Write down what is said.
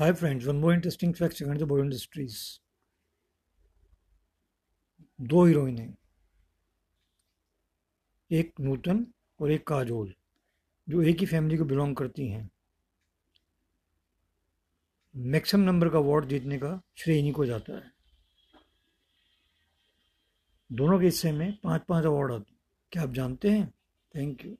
Hi friends, one more interesting fact regarding the Bollywood industries. दो heroine हैं। एक नूतन और एक काजोल जो एक ही फैमिली को बिलोंग करती हैं। मैक्सिमम नंबर का अवार्ड जीतने का श्रेय इन्हीं को जाता है। दोनों के हिस्से में पाँच पाँच अवार्ड आते हैं। क्या आप जानते हैं? Thank you